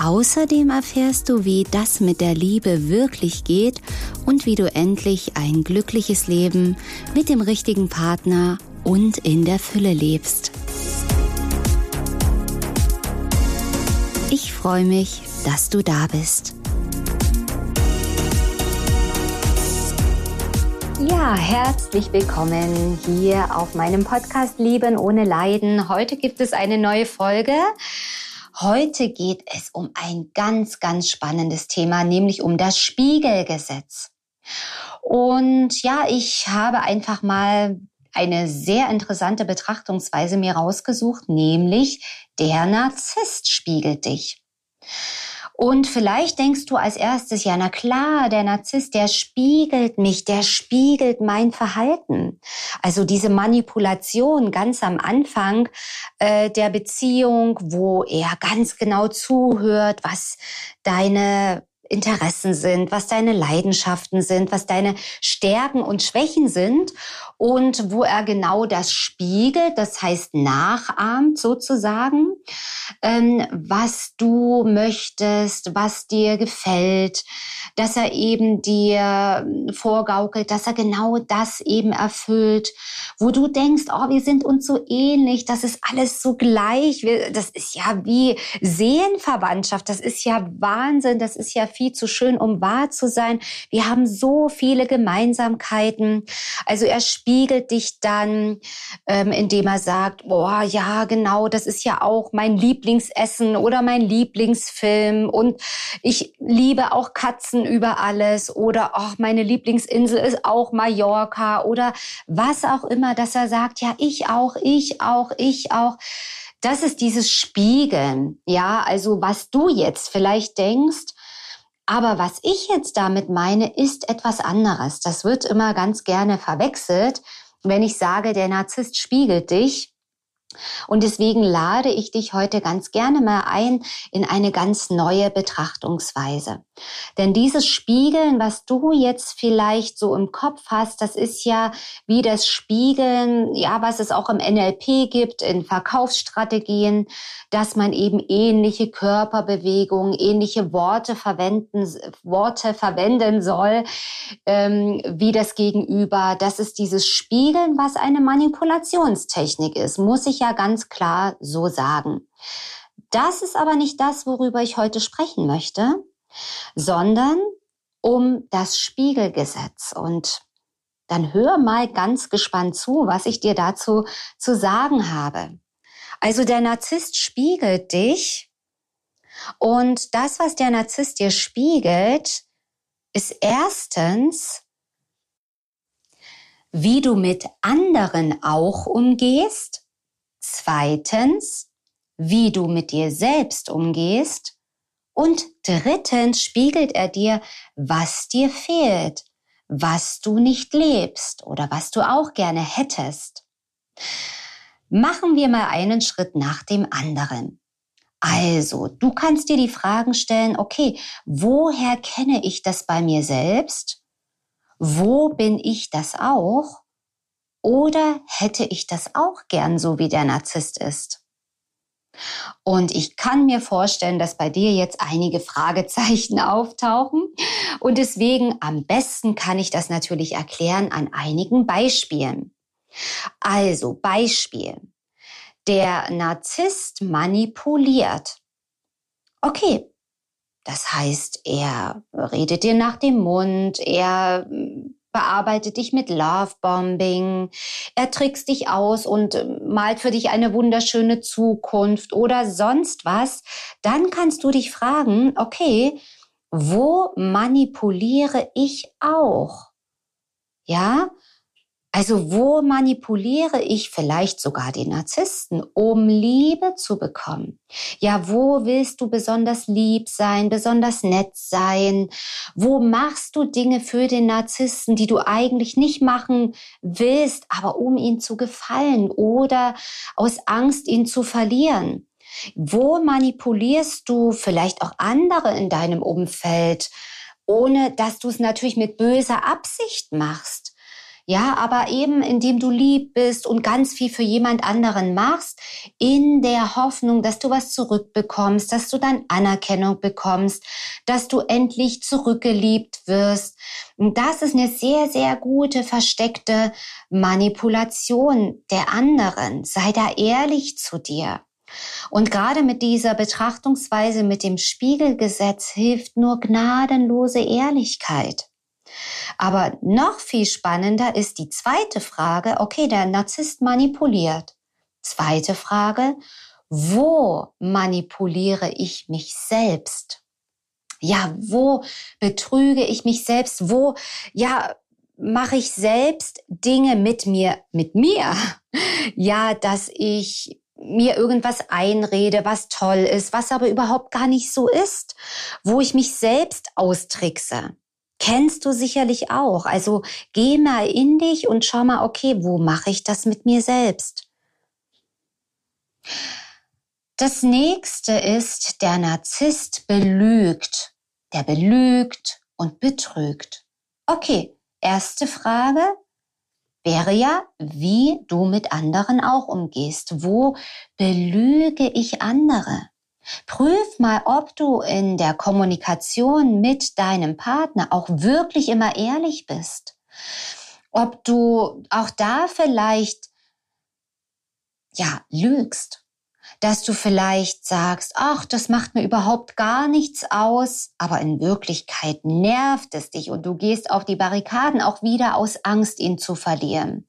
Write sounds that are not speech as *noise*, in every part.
Außerdem erfährst du, wie das mit der Liebe wirklich geht und wie du endlich ein glückliches Leben mit dem richtigen Partner und in der Fülle lebst. Ich freue mich, dass du da bist. Ja, herzlich willkommen hier auf meinem Podcast Lieben ohne Leiden. Heute gibt es eine neue Folge. Heute geht es um ein ganz, ganz spannendes Thema, nämlich um das Spiegelgesetz. Und ja, ich habe einfach mal eine sehr interessante Betrachtungsweise mir rausgesucht, nämlich der Narzisst spiegelt dich. Und vielleicht denkst du als erstes, ja, na klar, der Narzisst, der spiegelt mich, der spiegelt mein Verhalten. Also diese Manipulation ganz am Anfang äh, der Beziehung, wo er ganz genau zuhört, was deine Interessen sind, was deine Leidenschaften sind, was deine Stärken und Schwächen sind und wo er genau das spiegelt, das heißt nachahmt sozusagen, ähm, was du möchtest, was dir gefällt, dass er eben dir vorgaukelt, dass er genau das eben erfüllt, wo du denkst, oh, wir sind uns so ähnlich, das ist alles so gleich, das ist ja wie Seelenverwandtschaft, das ist ja Wahnsinn, das ist ja viel zu schön, um wahr zu sein. Wir haben so viele Gemeinsamkeiten. Also er spiegelt dich dann, ähm, indem er sagt, boah, ja, genau, das ist ja auch mein Lieblingsessen oder mein Lieblingsfilm und ich liebe auch Katzen über alles oder ach, meine Lieblingsinsel ist auch Mallorca oder was auch immer, dass er sagt, ja, ich auch, ich auch, ich auch. Das ist dieses Spiegeln, ja, also was du jetzt vielleicht denkst, aber was ich jetzt damit meine, ist etwas anderes. Das wird immer ganz gerne verwechselt, wenn ich sage, der Narzisst spiegelt dich. Und deswegen lade ich dich heute ganz gerne mal ein in eine ganz neue Betrachtungsweise. Denn dieses Spiegeln, was du jetzt vielleicht so im Kopf hast, das ist ja wie das Spiegeln, ja, was es auch im NLP gibt, in Verkaufsstrategien, dass man eben ähnliche Körperbewegungen, ähnliche Worte verwenden, Worte verwenden soll, ähm, wie das Gegenüber. Das ist dieses Spiegeln, was eine Manipulationstechnik ist, muss ich ja ganz klar so sagen. Das ist aber nicht das, worüber ich heute sprechen möchte, sondern um das Spiegelgesetz. Und dann hör mal ganz gespannt zu, was ich dir dazu zu sagen habe. Also der Narzisst spiegelt dich und das, was der Narzisst dir spiegelt, ist erstens, wie du mit anderen auch umgehst Zweitens, wie du mit dir selbst umgehst. Und drittens spiegelt er dir, was dir fehlt, was du nicht lebst oder was du auch gerne hättest. Machen wir mal einen Schritt nach dem anderen. Also, du kannst dir die Fragen stellen, okay, woher kenne ich das bei mir selbst? Wo bin ich das auch? Oder hätte ich das auch gern so, wie der Narzisst ist? Und ich kann mir vorstellen, dass bei dir jetzt einige Fragezeichen *laughs* auftauchen. Und deswegen am besten kann ich das natürlich erklären an einigen Beispielen. Also Beispiel. Der Narzisst manipuliert. Okay. Das heißt, er redet dir nach dem Mund, er bearbeitet dich mit Lovebombing, er trickst dich aus und äh, malt für dich eine wunderschöne Zukunft oder sonst was, dann kannst du dich fragen, okay, wo manipuliere ich auch? Ja, Also wo manipuliere ich vielleicht sogar den Narzissten, um Liebe zu bekommen? Ja, wo willst du besonders lieb sein, besonders nett sein? Wo machst du Dinge für den Narzissten, die du eigentlich nicht machen willst, aber um ihn zu gefallen oder aus Angst, ihn zu verlieren? Wo manipulierst du vielleicht auch andere in deinem Umfeld, ohne dass du es natürlich mit böser Absicht machst? Ja, aber eben indem du lieb bist und ganz viel für jemand anderen machst, in der Hoffnung, dass du was zurückbekommst, dass du dann Anerkennung bekommst, dass du endlich zurückgeliebt wirst. Und das ist eine sehr, sehr gute versteckte Manipulation der anderen. Sei da ehrlich zu dir. Und gerade mit dieser Betrachtungsweise mit dem Spiegelgesetz hilft nur gnadenlose Ehrlichkeit. Aber noch viel spannender ist die zweite Frage, okay, der Narzisst manipuliert. Zweite Frage, wo manipuliere ich mich selbst? Ja, wo betrüge ich mich selbst? Wo, ja, mache ich selbst Dinge mit mir, mit mir? *laughs* Ja, dass ich mir irgendwas einrede, was toll ist, was aber überhaupt gar nicht so ist, wo ich mich selbst austrickse kennst du sicherlich auch. Also geh mal in dich und schau mal, okay, wo mache ich das mit mir selbst? Das nächste ist, der Narzisst belügt. Der belügt und betrügt. Okay, erste Frage wäre ja, wie du mit anderen auch umgehst. Wo belüge ich andere? Prüf mal, ob du in der Kommunikation mit deinem Partner auch wirklich immer ehrlich bist. Ob du auch da vielleicht, ja, lügst dass du vielleicht sagst, ach, das macht mir überhaupt gar nichts aus, aber in Wirklichkeit nervt es dich und du gehst auf die Barrikaden auch wieder aus Angst, ihn zu verlieren.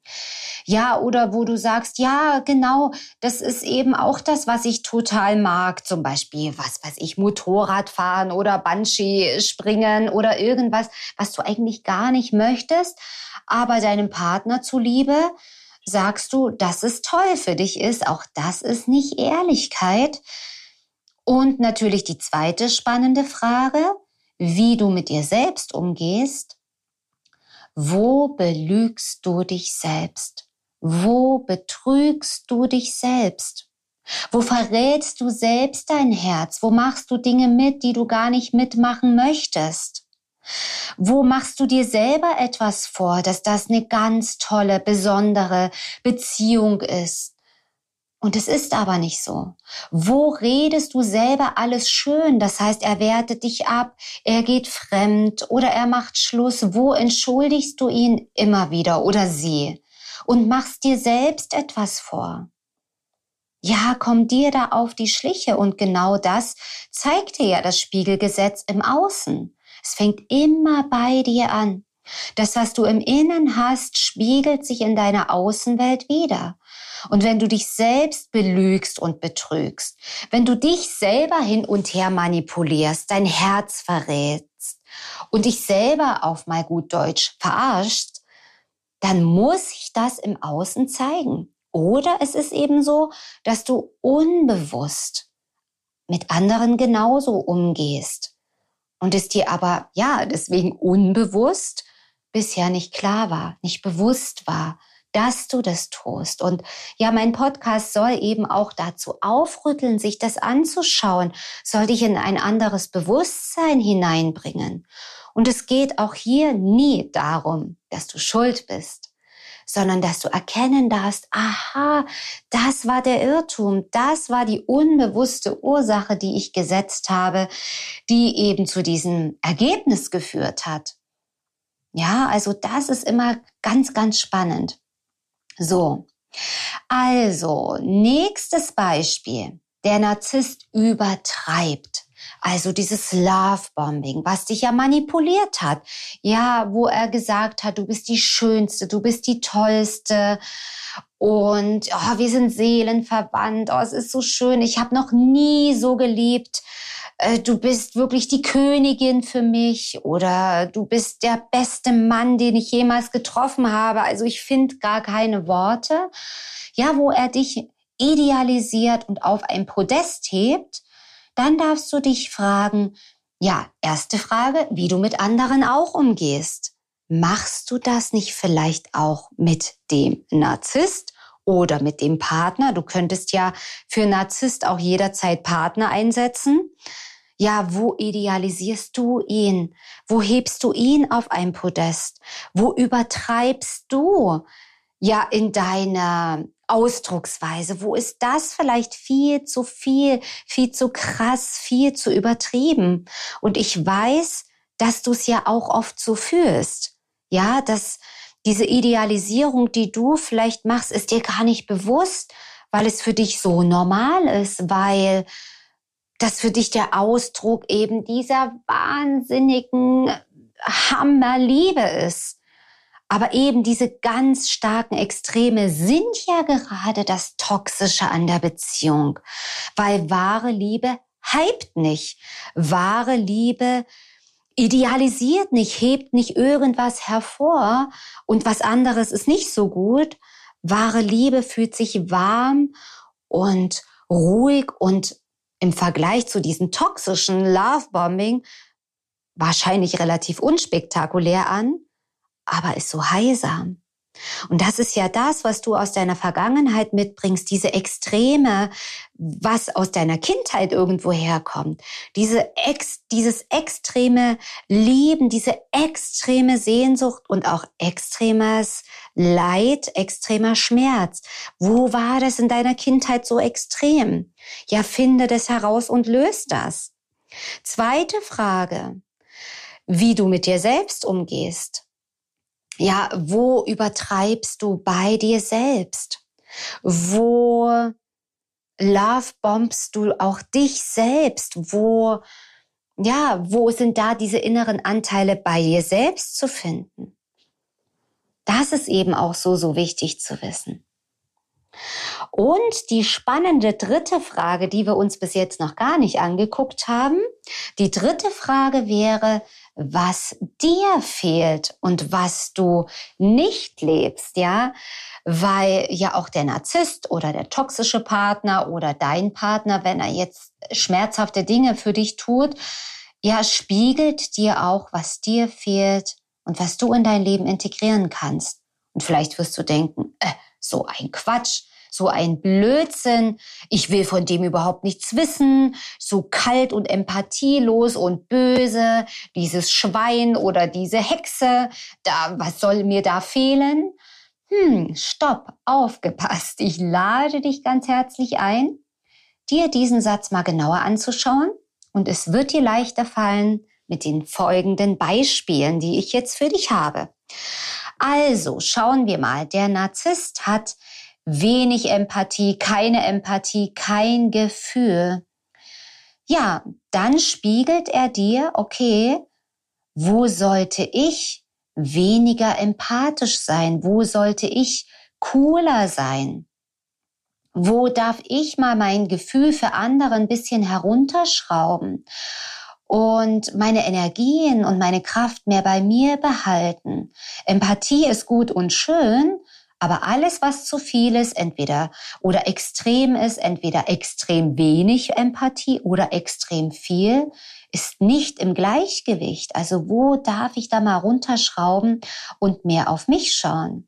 Ja, oder wo du sagst, ja, genau, das ist eben auch das, was ich total mag, zum Beispiel, was weiß ich, Motorradfahren oder Banshee springen oder irgendwas, was du eigentlich gar nicht möchtest, aber deinem Partner zuliebe sagst du, dass es toll für dich ist. Auch das ist nicht Ehrlichkeit. Und natürlich die zweite spannende Frage, wie du mit dir selbst umgehst. Wo belügst du dich selbst? Wo betrügst du dich selbst? Wo verrätst du selbst dein Herz? Wo machst du Dinge mit, die du gar nicht mitmachen möchtest? Wo machst du dir selber etwas vor, dass das eine ganz tolle, besondere Beziehung ist? Und es ist aber nicht so. Wo redest du selber alles schön? Das heißt, er wertet dich ab, er geht fremd oder er macht Schluss. Wo entschuldigst du ihn immer wieder oder sie? Und machst dir selbst etwas vor? Ja, komm dir da auf die Schliche und genau das zeigt dir ja das Spiegelgesetz im Außen. Es fängt immer bei dir an. Das, was du im Innen hast, spiegelt sich in deiner Außenwelt wieder. Und wenn du dich selbst belügst und betrügst, wenn du dich selber hin und her manipulierst, dein Herz verrätst und dich selber auf mal gut Deutsch verarscht, dann muss sich das im Außen zeigen. Oder es ist eben so, dass du unbewusst mit anderen genauso umgehst und es dir aber, ja, deswegen unbewusst bisher nicht klar war, nicht bewusst war, dass du das tust. Und ja, mein Podcast soll eben auch dazu aufrütteln, sich das anzuschauen, soll dich in ein anderes Bewusstsein hineinbringen. Und es geht auch hier nie darum, dass du schuld bist sondern dass du erkennen darfst, aha, das war der Irrtum, das war die unbewusste Ursache, die ich gesetzt habe, die eben zu diesem Ergebnis geführt hat. Ja, also das ist immer ganz, ganz spannend. So, also nächstes Beispiel. Der Narzisst übertreibt. Also dieses Love-Bombing, was dich ja manipuliert hat. Ja, wo er gesagt hat, du bist die Schönste, du bist die Tollste. Und oh, wir sind seelenverwandt. Oh, es ist so schön. Ich habe noch nie so geliebt äh, du bist wirklich die Königin für mich oder du bist der beste Mann, den ich jemals getroffen habe. Also ich finde gar keine Worte. Ja, wo er dich idealisiert und auf ein Podest hebt, dann darfst du dich fragen, ja, erste Frage, wie du mit anderen auch umgehst. Machst du das nicht vielleicht auch mit dem Narzisst oder mit dem Partner? Du könntest ja für Narzisst auch jederzeit Partner einsetzen. Ja, wo idealisierst du ihn? Wo hebst du ihn auf ein Podest? Wo übertreibst du ja in deiner Ausdrucksweise? Wo ist das vielleicht viel zu viel, viel zu krass, viel zu übertrieben? Und ich weiß, dass du es ja auch oft so fühlst. Ja, dass diese Idealisierung, die du vielleicht machst, ist dir gar nicht bewusst, weil es für dich so normal ist, weil das für dich der Ausdruck eben dieser wahnsinnigen Hammerliebe ist. Aber eben diese ganz starken Extreme sind ja gerade das Toxische an der Beziehung, weil wahre Liebe hypt nicht. Wahre Liebe idealisiert nicht, hebt nicht irgendwas hervor und was anderes ist nicht so gut. Wahre Liebe fühlt sich warm und ruhig und im Vergleich zu diesem toxischen Lovebombing wahrscheinlich relativ unspektakulär an aber ist so heilsam. Und das ist ja das, was du aus deiner Vergangenheit mitbringst, diese Extreme, was aus deiner Kindheit irgendwo herkommt. Diese ex, dieses extreme Lieben, diese extreme Sehnsucht und auch extremes Leid, extremer Schmerz. Wo war das in deiner Kindheit so extrem? Ja, finde das heraus und löst das. Zweite Frage, wie du mit dir selbst umgehst. Ja, wo übertreibst du bei dir selbst? Wo lovebombst du auch dich selbst? Wo, ja, wo sind da diese inneren Anteile bei dir selbst zu finden? Das ist eben auch so, so wichtig zu wissen. Und die spannende dritte Frage, die wir uns bis jetzt noch gar nicht angeguckt haben, die dritte Frage wäre, was dir fehlt und was du nicht lebst, ja, weil ja auch der Narzisst oder der toxische Partner oder dein Partner, wenn er jetzt schmerzhafte Dinge für dich tut, ja, spiegelt dir auch, was dir fehlt und was du in dein Leben integrieren kannst. Und vielleicht wirst du denken, äh, so ein Quatsch so ein Blödsinn, ich will von dem überhaupt nichts wissen, so kalt und empathielos und böse, dieses Schwein oder diese Hexe, da, was soll mir da fehlen? Hm, stopp, aufgepasst. Ich lade dich ganz herzlich ein, dir diesen Satz mal genauer anzuschauen und es wird dir leichter fallen mit den folgenden Beispielen, die ich jetzt für dich habe. Also schauen wir mal, der Narzisst hat wenig Empathie, keine Empathie, kein Gefühl. Ja, dann spiegelt er dir, okay, wo sollte ich weniger empathisch sein? Wo sollte ich cooler sein? Wo darf ich mal mein Gefühl für andere ein bisschen herunterschrauben und meine Energien und meine Kraft mehr bei mir behalten? Empathie ist gut und schön, aber alles, was zu viel ist, entweder oder extrem ist, entweder extrem wenig Empathie oder extrem viel, ist nicht im Gleichgewicht. Also wo darf ich da mal runterschrauben und mehr auf mich schauen?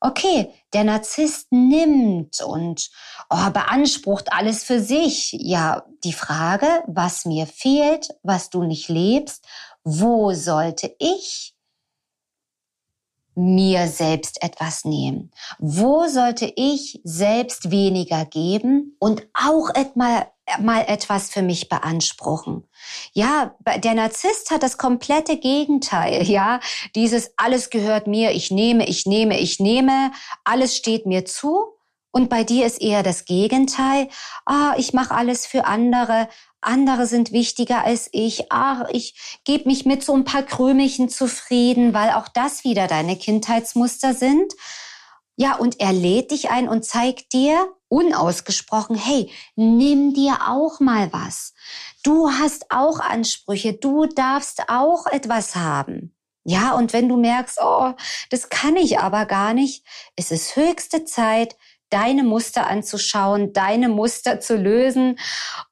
Okay, der Narzisst nimmt und oh, beansprucht alles für sich. Ja, die Frage, was mir fehlt, was du nicht lebst, wo sollte ich mir selbst etwas nehmen? Wo sollte ich selbst weniger geben und auch mal, mal etwas für mich beanspruchen? Ja, der Narzisst hat das komplette Gegenteil, *laughs* ja. Dieses alles gehört mir, ich nehme, ich nehme, ich nehme, alles steht mir zu. Und bei dir ist eher das Gegenteil. Ah, ich mache alles für andere andere sind wichtiger als ich, ach, ich gebe mich mit so ein paar Krümelchen zufrieden, weil auch das wieder deine Kindheitsmuster sind. Ja, und er lädt dich ein und zeigt dir unausgesprochen, hey, nimm dir auch mal was. Du hast auch Ansprüche, du darfst auch etwas haben. Ja, und wenn du merkst, oh, das kann ich aber gar nicht, ist es höchste Zeit, deine Muster anzuschauen, deine Muster zu lösen.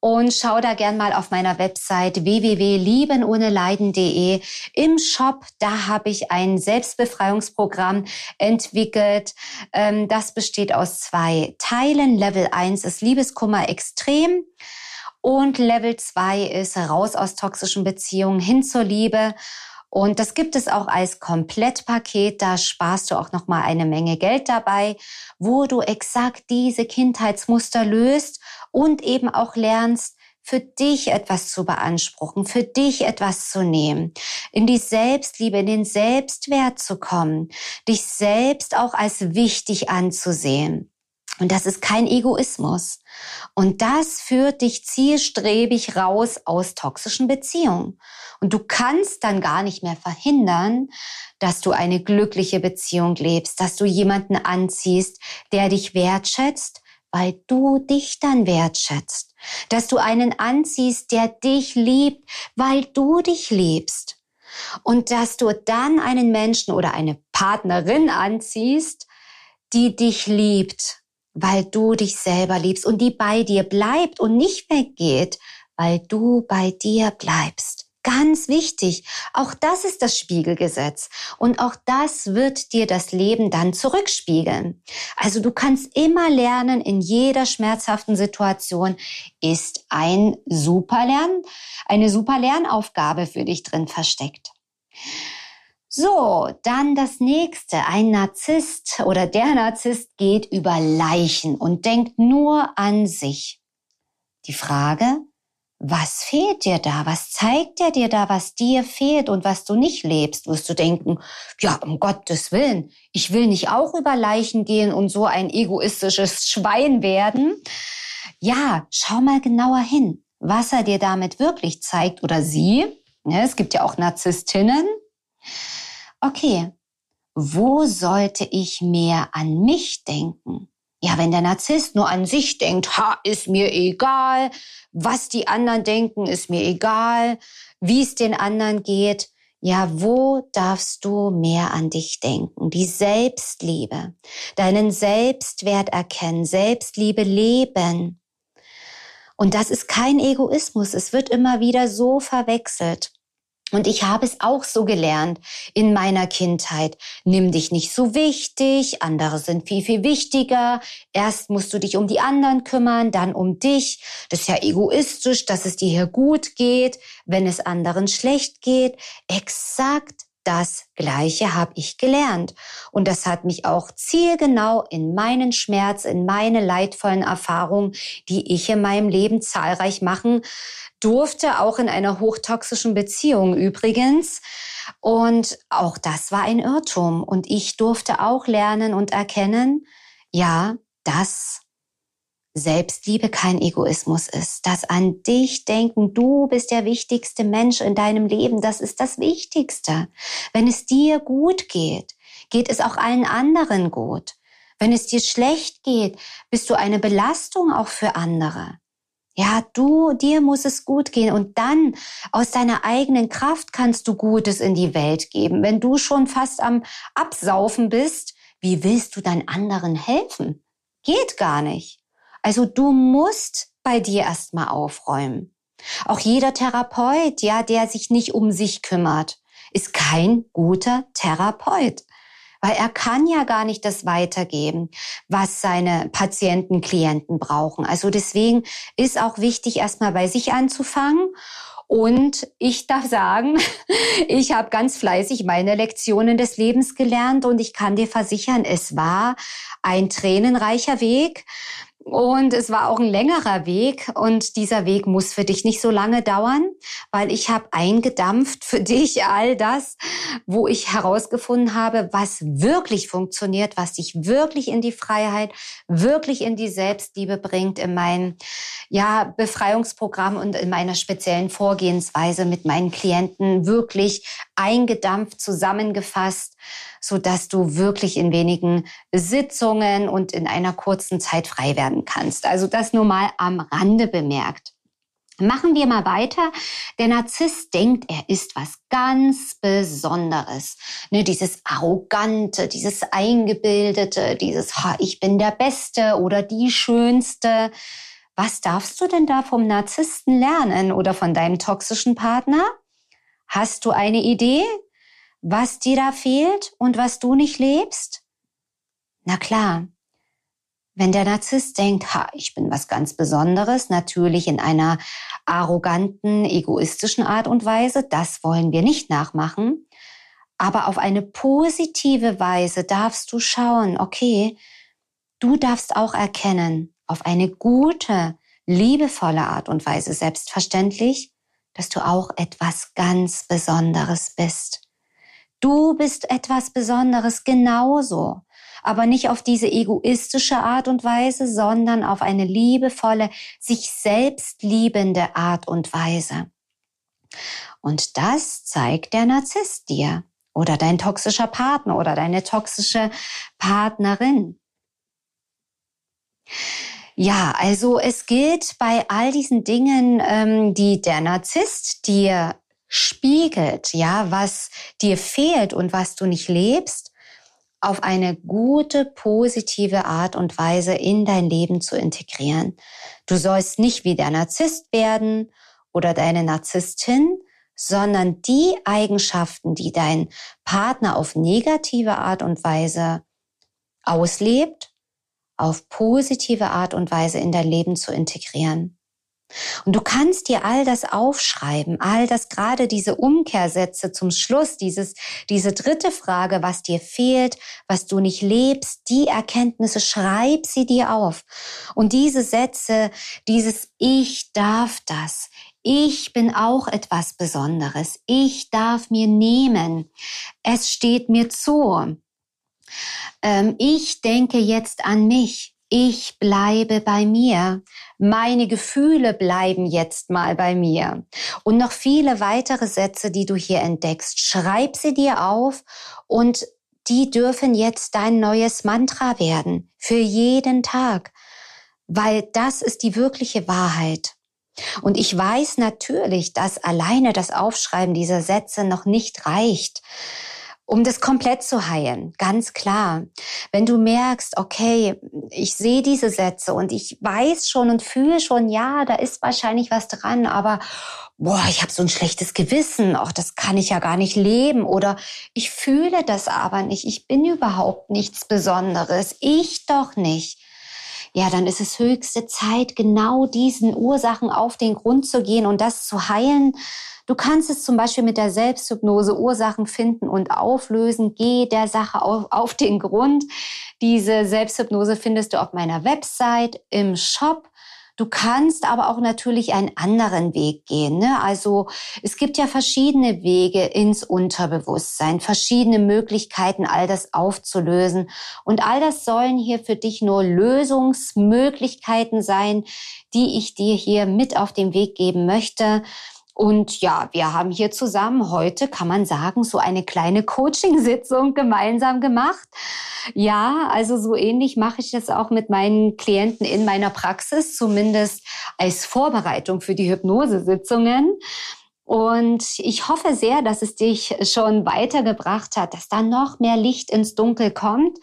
Und schau da gern mal auf meiner Website www.liebenohneleiden.de im Shop. Da habe ich ein Selbstbefreiungsprogramm entwickelt. Ähm, das besteht aus zwei Teilen. Level 1 ist Liebeskummer extrem. Und Level 2 ist raus aus toxischen Beziehungen hin zur Liebe. Und das gibt es auch als Komplettpaket. Da sparst du auch noch mal eine Menge Geld dabei, wo du exakt diese Kindheitsmuster löst und eben auch lernst, für dich etwas zu beanspruchen, für dich etwas zu nehmen, in die Selbstliebe, in den Selbstwert zu kommen, dich selbst auch als wichtig anzusehen. Und das ist kein Egoismus. Und das führt dich zielstrebig raus aus toxischen Beziehungen. Und du kannst dann gar nicht mehr verhindern, dass du eine glückliche Beziehung lebst, dass du jemanden anziehst, der dich wertschätzt, weil du dich dann wertschätzt. Dass du einen anziehst, der dich liebt, weil du dich liebst. Und dass du dann einen Menschen oder eine Partnerin anziehst, die dich liebt weil du dich selber liebst und die bei dir bleibt und nicht weggeht, weil du bei dir bleibst. Ganz wichtig. Auch das ist das Spiegelgesetz. Und auch das wird dir das Leben dann zurückspiegeln. Also du kannst immer lernen, in jeder schmerzhaften Situation ist ein super Lern, eine super Lernaufgabe für dich drin versteckt. So, dann das nächste. Ein Narzisst oder der Narzisst geht über Leichen und denkt nur an sich. Die Frage, was fehlt dir da? Was zeigt er dir da, was dir fehlt und was du nicht lebst? Wirst du denken, ja, um Gottes Willen, ich will nicht auch über Leichen gehen und so ein egoistisches Schwein werden. Ja, schau mal genauer hin, was er dir damit wirklich zeigt oder sie. Es gibt ja auch Narzisstinnen okay, wo sollte ich mehr an mich denken? Ja, wenn der Narzisst nur an sich denkt, ha, ist mir egal, was die anderen denken, ist mir egal, wie es den anderen geht. Ja, wo darfst du mehr an dich denken? Die Selbstliebe, deinen Selbstwert erkennen, Selbstliebe leben. Und das ist kein Egoismus. Es wird immer wieder so verwechselt. Und ich habe es auch so gelernt in meiner Kindheit. Nimm dich nicht so wichtig, andere sind viel, viel wichtiger. Erst musst du dich um die anderen kümmern, dann um dich. Das ist ja egoistisch, dass es dir hier gut geht, wenn es anderen schlecht geht. Exakt das Gleiche habe ich gelernt. Und das hat mich auch zielgenau in meinen Schmerz, in meine leidvollen Erfahrungen, die ich in meinem Leben zahlreich machen durfte, auch in einer hochtoxischen Beziehung übrigens. Und auch das war ein Irrtum. Und ich durfte auch lernen und erkennen, ja, dass Selbstliebe kein Egoismus ist, dass an dich denken, du bist der wichtigste Mensch in deinem Leben, das ist das Wichtigste. Wenn es dir gut geht, geht es auch allen anderen gut. Wenn es dir schlecht geht, bist du eine Belastung auch für andere. Ja, du, dir muss es gut gehen und dann aus deiner eigenen Kraft kannst du Gutes in die Welt geben. Wenn du schon fast am Absaufen bist, wie willst du dann anderen helfen? Geht gar nicht. Also du musst bei dir erstmal aufräumen. Auch jeder Therapeut, ja, der sich nicht um sich kümmert, ist kein guter Therapeut. Weil er kann ja gar nicht das weitergeben, was seine Patienten, Klienten brauchen. Also deswegen ist auch wichtig, erstmal bei sich anzufangen und ich darf sagen, *laughs* ich habe ganz fleißig meine Lektionen des Lebens gelernt und ich kann dir versichern, es war ein tränenreicher Weg. Und es war auch ein längerer Weg und dieser Weg muss für dich nicht so lange dauern, weil ich habe eingedampft für dich all das, wo ich herausgefunden habe, was wirklich funktioniert, was dich wirklich in die Freiheit, wirklich in die Selbstliebe bringt in meinen ja, Befreiungsprogramm und in meiner speziellen Vorgehensweise mit meinen Klienten wirklich eingedampft, zusammengefasst, so dass du wirklich in wenigen Sitzungen und in einer kurzen Zeit frei werden kannst. Also das nur mal am Rande bemerkt. Machen wir mal weiter. Der Narzisst denkt, er ist was ganz Besonderes. Ne, dieses Arrogante, dieses Eingebildete, dieses ha, ich bin der Beste oder die Schönste. Was darfst du denn da vom Narzissten lernen oder von deinem toxischen Partner? Hast du eine Idee, was dir da fehlt und was du nicht lebst? Na klar, wenn der Narzisst denkt, ha, ich bin was ganz Besonderes, natürlich in einer arroganten, egoistischen Art und Weise, das wollen wir nicht nachmachen. Aber auf eine positive Weise darfst du schauen, okay, du darfst auch erkennen, auf eine gute, liebevolle Art und Weise selbstverständlich, dass du auch etwas ganz Besonderes bist. Du bist etwas Besonderes genauso aber nicht auf diese egoistische Art und Weise, sondern auf eine liebevolle, sich selbst liebende Art und Weise. Und das zeigt der Narzisst dir oder dein toxischer Partner oder deine toxische Partnerin. Ja, also es gilt bei all diesen Dingen, ähm, die der Narzisst dir spiegelt, ja, was dir fehlt und was du nicht lebst, auf eine gute, positive Art und Weise in dein Leben zu integrieren. Du sollst nicht wie der Narzisst werden oder deine Narzisstin, sondern die Eigenschaften, die dein Partner auf negative Art und Weise auslebt, auf positive Art und Weise in dein Leben zu integrieren. Und du kannst dir all das aufschreiben, all das gerade diese Umkehrsätze zum Schluss, dieses, diese dritte Frage, was dir fehlt, was du nicht lebst, die Erkenntnisse, schreib sie dir auf. Und diese Sätze, dieses Ich darf das, ich bin auch etwas Besonderes, ich darf mir nehmen, es steht mir zu. Ähm, ich denke jetzt an mich, ich bleibe bei mir. Meine Gefühle bleiben jetzt mal bei mir. Und noch viele weitere Sätze, die du hier entdeckst. Schreib sie dir auf und die dürfen jetzt dein neues Mantra werden. Für jeden Tag. Weil das ist die wirkliche Wahrheit. Und ich weiß natürlich, dass alleine das Aufschreiben dieser Sätze noch nicht reicht um das komplett zu heilen, ganz klar. Wenn du merkst, okay, ich sehe diese Sätze und ich weiß schon und fühle schon, ja, da ist wahrscheinlich was dran, aber boah, ich habe so ein schlechtes Gewissen, ach, das kann ich ja gar nicht leben. Oder ich fühle das aber nicht, ich bin überhaupt nichts Besonderes, ich doch nicht. Ja, dann ist es höchste Zeit, genau diesen Ursachen auf den Grund zu gehen und das zu heilen, Du kannst es zum Beispiel mit der Selbsthypnose Ursachen finden und auflösen. Geh der Sache auf, auf den Grund. Diese Selbsthypnose findest du auf meiner Website, im Shop. Du kannst aber auch natürlich einen anderen Weg gehen. Ne? Also es gibt ja verschiedene Wege ins Unterbewusstsein, verschiedene Möglichkeiten, all das aufzulösen. Und all das sollen hier für dich nur Lösungsmöglichkeiten sein, die ich dir hier mit auf den Weg geben möchte. Und ja, wir haben hier zusammen heute, kann man sagen, so eine kleine Coaching-Sitzung gemeinsam gemacht. Ja, also so ähnlich mache ich das auch mit meinen Klienten in meiner Praxis, zumindest als Vorbereitung für die Hypnosesitzungen. Und ich hoffe sehr, dass es dich schon weitergebracht hat, dass da noch mehr Licht ins Dunkel kommt.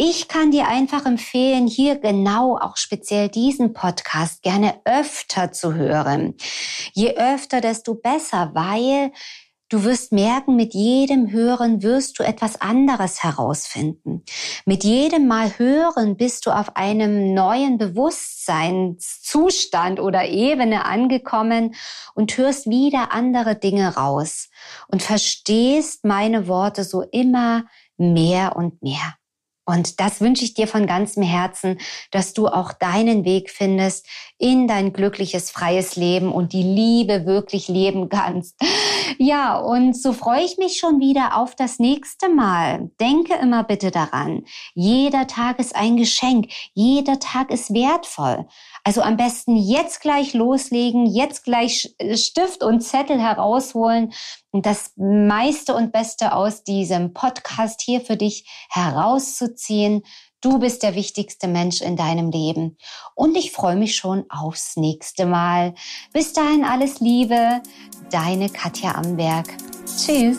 Ich kann dir einfach empfehlen, hier genau auch speziell diesen Podcast gerne öfter zu hören. Je öfter, desto besser, weil Du wirst merken, mit jedem Hören wirst du etwas anderes herausfinden. Mit jedem Mal Hören bist du auf einem neuen Bewusstseinszustand oder Ebene angekommen und hörst wieder andere Dinge raus und verstehst meine Worte so immer mehr und mehr. Und das wünsche ich dir von ganzem Herzen, dass du auch deinen Weg findest in dein glückliches, freies Leben und die Liebe wirklich leben kannst. Ja, und so freue ich mich schon wieder auf das nächste Mal. Denke immer bitte daran, jeder Tag ist ein Geschenk, jeder Tag ist wertvoll. Also am besten jetzt gleich loslegen, jetzt gleich Stift und Zettel herausholen und das meiste und Beste aus diesem Podcast hier für dich herauszuziehen. Du bist der wichtigste Mensch in deinem Leben. Und ich freue mich schon aufs nächste Mal. Bis dahin alles Liebe, deine Katja Amberg. Tschüss.